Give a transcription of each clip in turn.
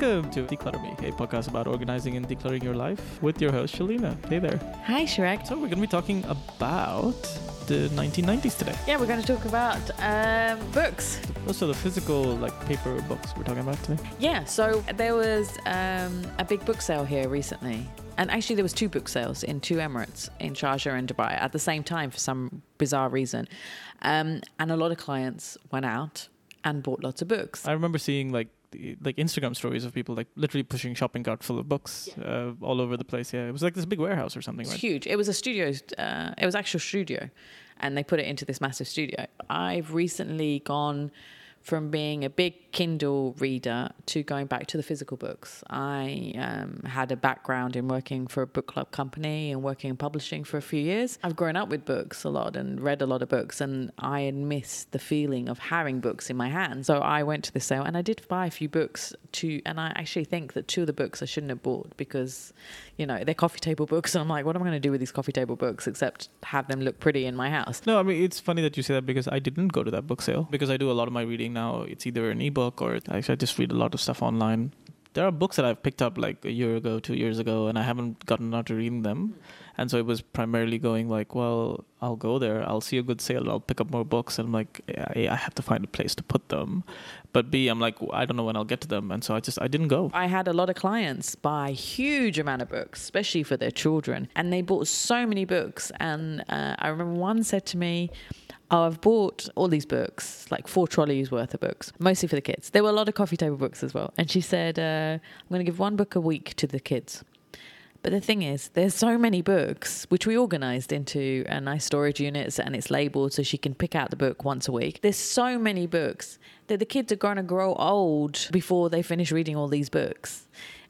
Welcome to Decluttr Me, a podcast about organizing and decluttering your life with your host, Shelina. Hey there. Hi, Shrek. So, we're going to be talking about the 1990s today. Yeah, we're going to talk about um, books. Also, the physical, like paper books we're talking about today. Yeah, so there was um, a big book sale here recently. And actually, there was two book sales in two Emirates, in Sharjah and Dubai, at the same time for some bizarre reason. Um, and a lot of clients went out and bought lots of books. I remember seeing like the- like Instagram stories of people like literally pushing shopping cart full of books uh, all over the place. Yeah, it was like this big warehouse or something, It's right? huge. It was a studio. Uh, it was actual studio, and they put it into this massive studio. I've recently gone from being a big Kindle reader to going back to the physical books. I um, had a background in working for a book club company and working in publishing for a few years. I've grown up with books a lot and read a lot of books, and I had missed the feeling of having books in my hands. So I went to the sale and I did buy a few books to, and I actually think that two of the books I shouldn't have bought because, you know, they're coffee table books. And I'm like, what am I going to do with these coffee table books except have them look pretty in my house? No, I mean it's funny that you say that because I didn't go to that book sale because I do a lot of my reading now. It's either an ebook or I just read a lot of stuff online. There are books that I've picked up like a year ago, two years ago, and I haven't gotten around to reading them. And so it was primarily going like, well, I'll go there, I'll see a good sale, I'll pick up more books, and I'm like, A, I have to find a place to put them, but B, I'm like, I don't know when I'll get to them, and so I just I didn't go. I had a lot of clients buy huge amount of books, especially for their children, and they bought so many books. And uh, I remember one said to me, "Oh, I've bought all these books, like four trolleys worth of books, mostly for the kids. There were a lot of coffee table books as well." And she said, uh, "I'm going to give one book a week to the kids." But the thing is, there's so many books which we organized into a nice storage units and it's labeled so she can pick out the book once a week. There's so many books that the kids are going to grow old before they finish reading all these books.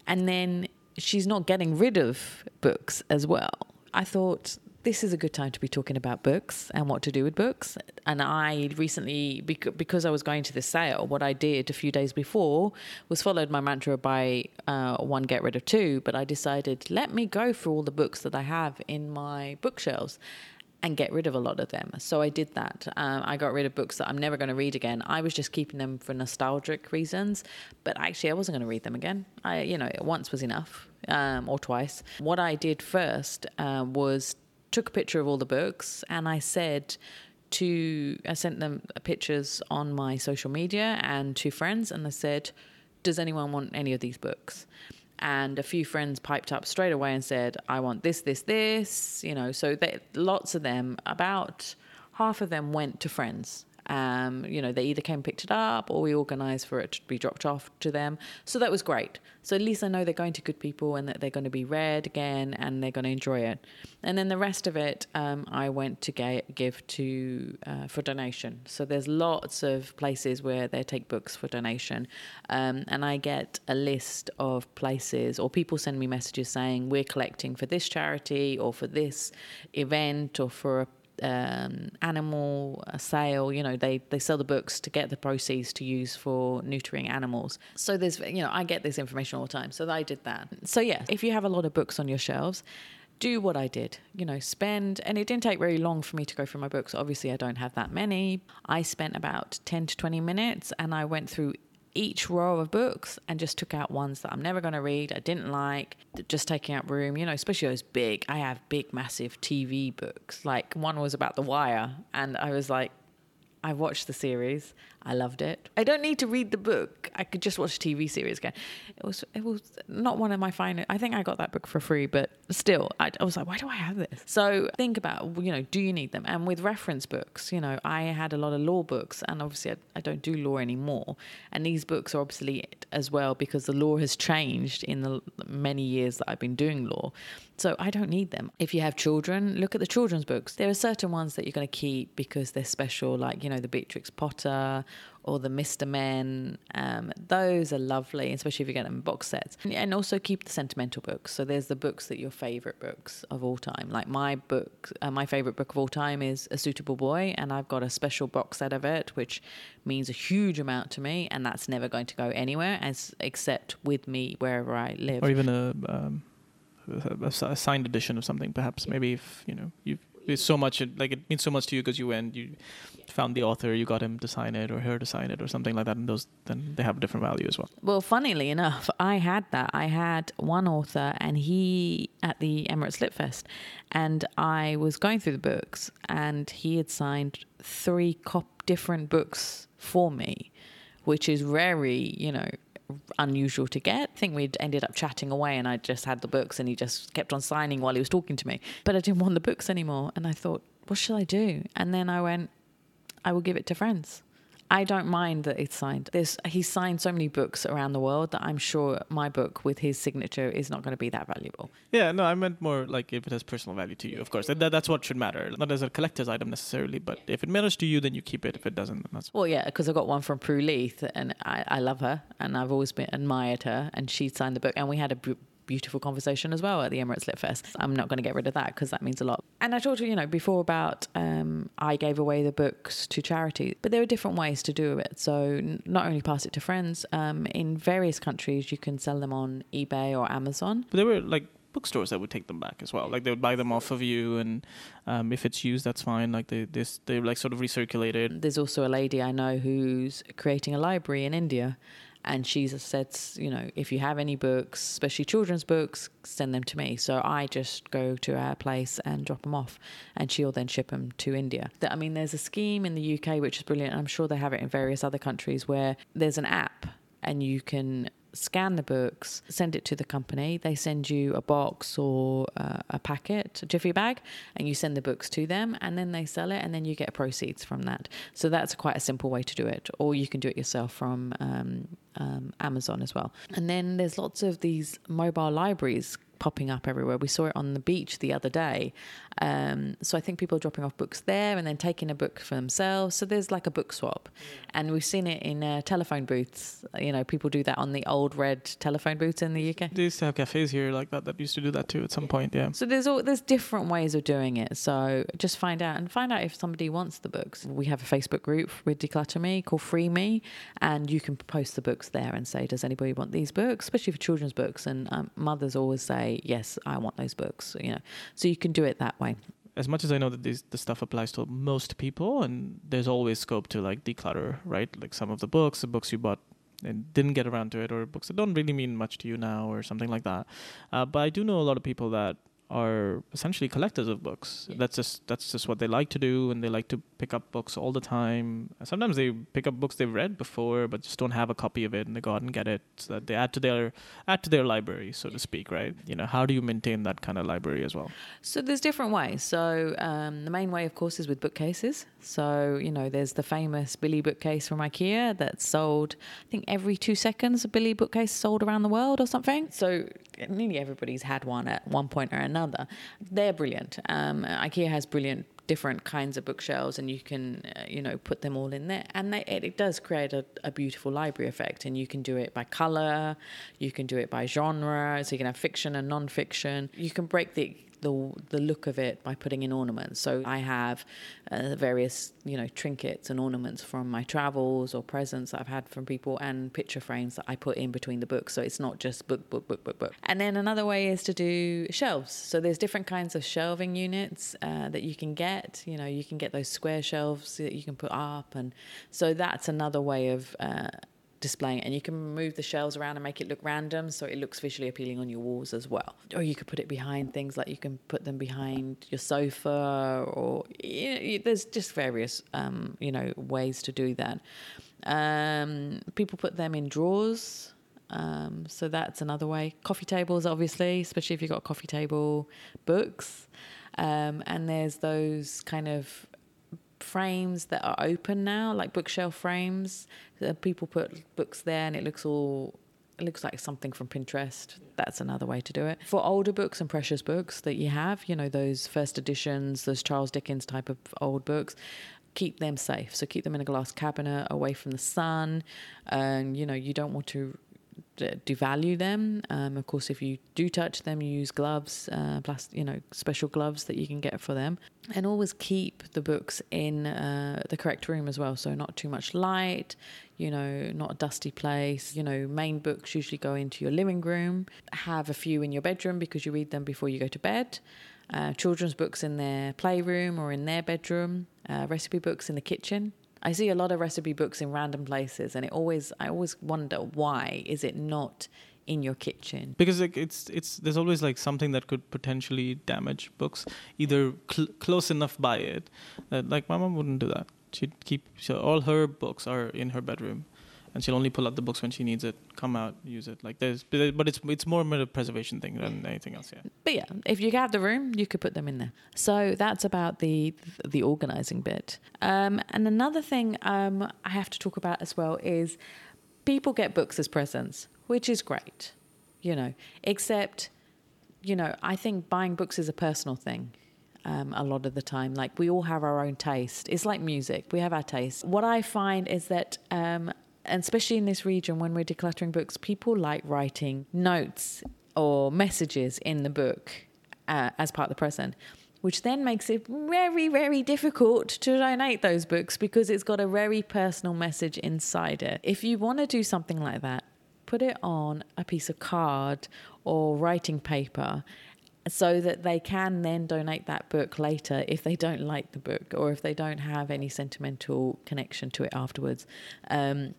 And then she's not getting rid of books as well. I thought this is a good time to be talking about books and what to do with books. And I recently, because I was going to the sale, what I did a few days before was followed my mantra by uh, one, get rid of two. But I decided, let me go through all the books that I have in my bookshelves and get rid of a lot of them. So I did that. Um, I got rid of books that I'm never going to read again. I was just keeping them for nostalgic reasons, but actually I wasn't going to read them again. I, you know, once was enough, um, or twice. What I did first uh, was took a picture of all the books and I said to I sent them pictures on my social media and to friends and I said, "Does anyone want any of these books?" And a few friends piped up straight away and said, "I want this, this, this." You know, so they, lots of them, about half of them went to friends. Um, you know, they either came and picked it up or we organised for it to be dropped off to them. So that was great. So at least I know they're going to good people and that they're going to be read again and they're going to enjoy it. And then the rest of it, um, I went to ga- give to uh, for donation. So there's lots of places where they take books for donation, um, and I get a list of places or people send me messages saying we're collecting for this charity or for this event or for a um, animal sale. You know, they they sell the books to get the proceeds to use for neutering animals. So there's you know I get this information all the time. So I did that. So yeah, if you have a lot of books on your shelves. Do what I did, you know, spend, and it didn't take very long for me to go through my books. Obviously, I don't have that many. I spent about 10 to 20 minutes and I went through each row of books and just took out ones that I'm never going to read, I didn't like, just taking up room, you know, especially those big. I have big, massive TV books. Like one was about The Wire, and I was like, I watched the series. I loved it. I don't need to read the book. I could just watch a TV series again. It was it was not one of my finest. I think I got that book for free, but still, I, I was like, why do I have this? So think about you know, do you need them? And with reference books, you know, I had a lot of law books, and obviously I, I don't do law anymore. And these books are obsolete as well because the law has changed in the many years that I've been doing law. So I don't need them. If you have children, look at the children's books. There are certain ones that you're going to keep because they're special, like, you know, the Beatrix Potter or the Mr. Men. Um, those are lovely, especially if you get them in box sets. And, also keep the sentimental books. So there's the books that your favorite books of all time. Like my book, uh, my favorite book of all time is A Suitable Boy, and I've got a special box set of it, which means a huge amount to me, and that's never going to go anywhere as except with me wherever I live. Or even a, um, a, a signed edition of something, perhaps. Maybe if you know you it's so much like it means so much to you because you went you found the author you got him to sign it or her to sign it or something like that and those then they have a different value as well Well, funnily enough, I had that. I had one author, and he at the Emirates Lit Fest, and I was going through the books, and he had signed three cop- different books for me, which is very, you know, unusual to get. I think we'd ended up chatting away, and I just had the books, and he just kept on signing while he was talking to me. But I didn't want the books anymore, and I thought, what should I do? And then I went, I will give it to friends. I don't mind that it's signed. There's he's signed so many books around the world that I'm sure my book with his signature is not going to be that valuable. yeah no i meant more like if it has personal value to you of course that, that's what should matter not as a collector's item necessarily but if it matters to you then you keep it if it doesn't then that's Well, yeah, because I got one from Prue Leith, and I, I love her, and I've always been admired her, and she signed the book, and we had a beautiful conversation as well at the Emirates Lit Fest. I'm not going to get rid of that because that means a lot. And I talked you, you know, before about um, I gave away the books to charity, but there are different ways to do it. So n- not only pass it to friends. Um, in various countries, you can sell them on eBay or Amazon. But there were like bookstores that would take them back as well. Like they would buy them off of you, and um, if it's used, that's fine. Like they this they like sort of recirculated. There's also a lady I know who's creating a library in India. And she's said, you know, if you have any books, especially children's books, send them to me. So I just go to our place and drop them off, and she'll then ship them to India. I mean, there's a scheme in the UK which is brilliant. I'm sure they have it in various other countries where there's an app and you can scan the books, send it to the company. They send you a box or uh, a packet, a jiffy bag, and you send the books to them, and then they sell it, and then you get proceeds from that. So that's quite a simple way to do it. Or you can do it yourself from um, um, Amazon as well. And then there's lots of these mobile libraries popping up everywhere. We saw it on the beach the other day. Um, so I think people are dropping off books there and then taking a book for themselves. So there's like a book swap. And we've seen it in uh, telephone booths. You know, people do that on the old red telephone booths in the UK. They used to have cafes here like that that used to do that too at some point. Yeah. So there's all there's different ways of doing it. So just find out and find out if somebody wants the books. We have a Facebook group with Decluttr Me called Free Me, and you can post the books there and say, does anybody want these books, especially for children's books? And um, mothers always say, yes, I want those books. You know, so you can do it that way. As much as I know that this stuff applies to most people, and there's always scope to like declutter, right? Like some of the books, the books you bought and didn't get around to it, or books that don't really mean much to you now, or something like that. Uh, but I do know a lot of people that are essentially collectors of books. That's just that's just what they like to do, and they like to pick up books all the time. Sometimes they pick up books they've read before, but just don't have a copy of it, and they go out and get it so that they add to their add to their library, so to speak, right? You know, how do you maintain that kind of library as well? So there's different ways. So um, the main way, of course, is with bookcases. So you know, there's the famous Billy bookcase from IKEA that's sold. I think every two seconds, a Billy bookcase sold around the world or something. So nearly everybody's had one at one point or another. They're brilliant. Um, IKEA has brilliant different kinds of bookshelves and you can uh, you know put them all in there and they, it, it does create a, a beautiful library effect and you can do it by color you can do it by genre so you can have fiction and non-fiction you can break the the the look of it by putting in ornaments. So I have uh, various you know trinkets and ornaments from my travels or presents that I've had from people, and picture frames that I put in between the books. So it's not just book book book book book. And then another way is to do shelves. So there's different kinds of shelving units uh, that you can get. You know you can get those square shelves that you can put up, and so that's another way of. Uh, displaying it. And you can move the shelves around and make it look random so it looks visually appealing on your walls as well. Or you could put it behind things like you can put them behind your sofa or you know, there's just various um, you know ways to do that. Um, people put them in drawers um, so that's another way. Coffee tables obviously especially if you've got a coffee table books. Um, and there's those kind of frames that are open now, like bookshelf frames. Uh, people put books there, and it looks all. It looks like something from Pinterest. That's another way to do it. For older books and precious books that you have, you know, those first editions, those Charles Dickens type of old books, keep them safe. So keep them in a glass cabinet away from the sun. And, you know, you don't want to devalue them. Um, of course, if you do touch them, you use gloves, uh, plastic, you know, special gloves that you can get for them, and always keep the books in uh, the correct room as well. So not too much light, you know, not a dusty place. You know, main books usually go into your living room. Have a few in your bedroom because you read them before you go to bed. uh, children's books in their playroom or in their bedroom, uh, recipe books in the kitchen. I see a lot of recipe books in random places, and it always I always wonder why is it not in your kitchen? because like it's it's there's always like something that could potentially damage books either cl- close enough by it like my mom wouldn't do that she'd keep so all her books are in her bedroom and she'll only pull out the books when she needs it come out use it like there's but it's it's more of a preservation thing than anything else yeah But yeah, if you have the room, you could put them in there. So that's about the the organizing bit. Um, and another thing um, I have to talk about as well is people get books as presents, which is great, you know. Except, you know, I think buying books is a personal thing. Um, a lot of the time, like we all have our own taste. It's like music; we have our taste. What I find is that um, and especially in this region when we're decluttering books, people like writing notes or messages in the book uh, as part of the present, which then makes it very, very difficult to donate those books because it's got a very personal message inside it. If you want to do something like that, put it on a piece of card or writing paper so that they can then donate that book later if they don't like the book or if they don't have any sentimental connection to it afterwards. Um,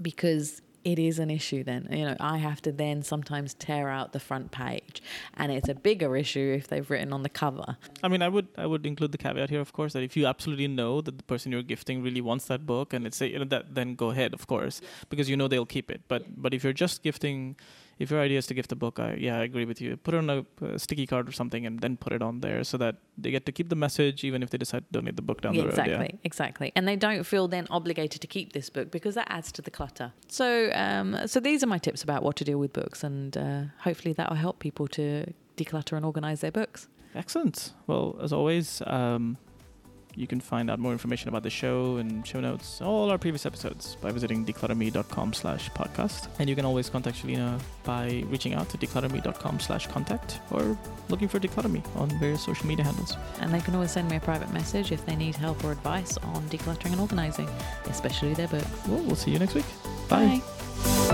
because it is an issue then. You know, I have to then sometimes tear out the front page, and it's a bigger issue if they've written on the cover. I mean, I would I would include the caveat here, of course, that if you absolutely know that the person you're gifting really wants that book, and it's a, you know, that then go ahead, of course, because you know they'll keep it. But but if you're just gifting, if your idea is to gift a book, I yeah I agree with you. Put it on a, uh sticky card or something, and then put it on there so that they get to keep the message even if they decide to donate the book down Yeah, the road. exactly, Yeah. exactly, and they don't feel then obligated to keep this book because that adds to the clutter. So, um, so these are my tips about what to do with books, and uh, hopefully that will help people to declutter and organize their books. Excellent. Well, as always, um, you can find out more information about the show and show notes, all our previous episodes, by visiting decluttrme.com slash podcast. And you can always contact Shelina by reaching out to decluttrme.com slash contact or looking for Decluttr Me on various social media handles. And they can always send me a private message if they need help or advice on decluttering and organizing, especially their books. Well, we'll see you next week. Bye. Bye.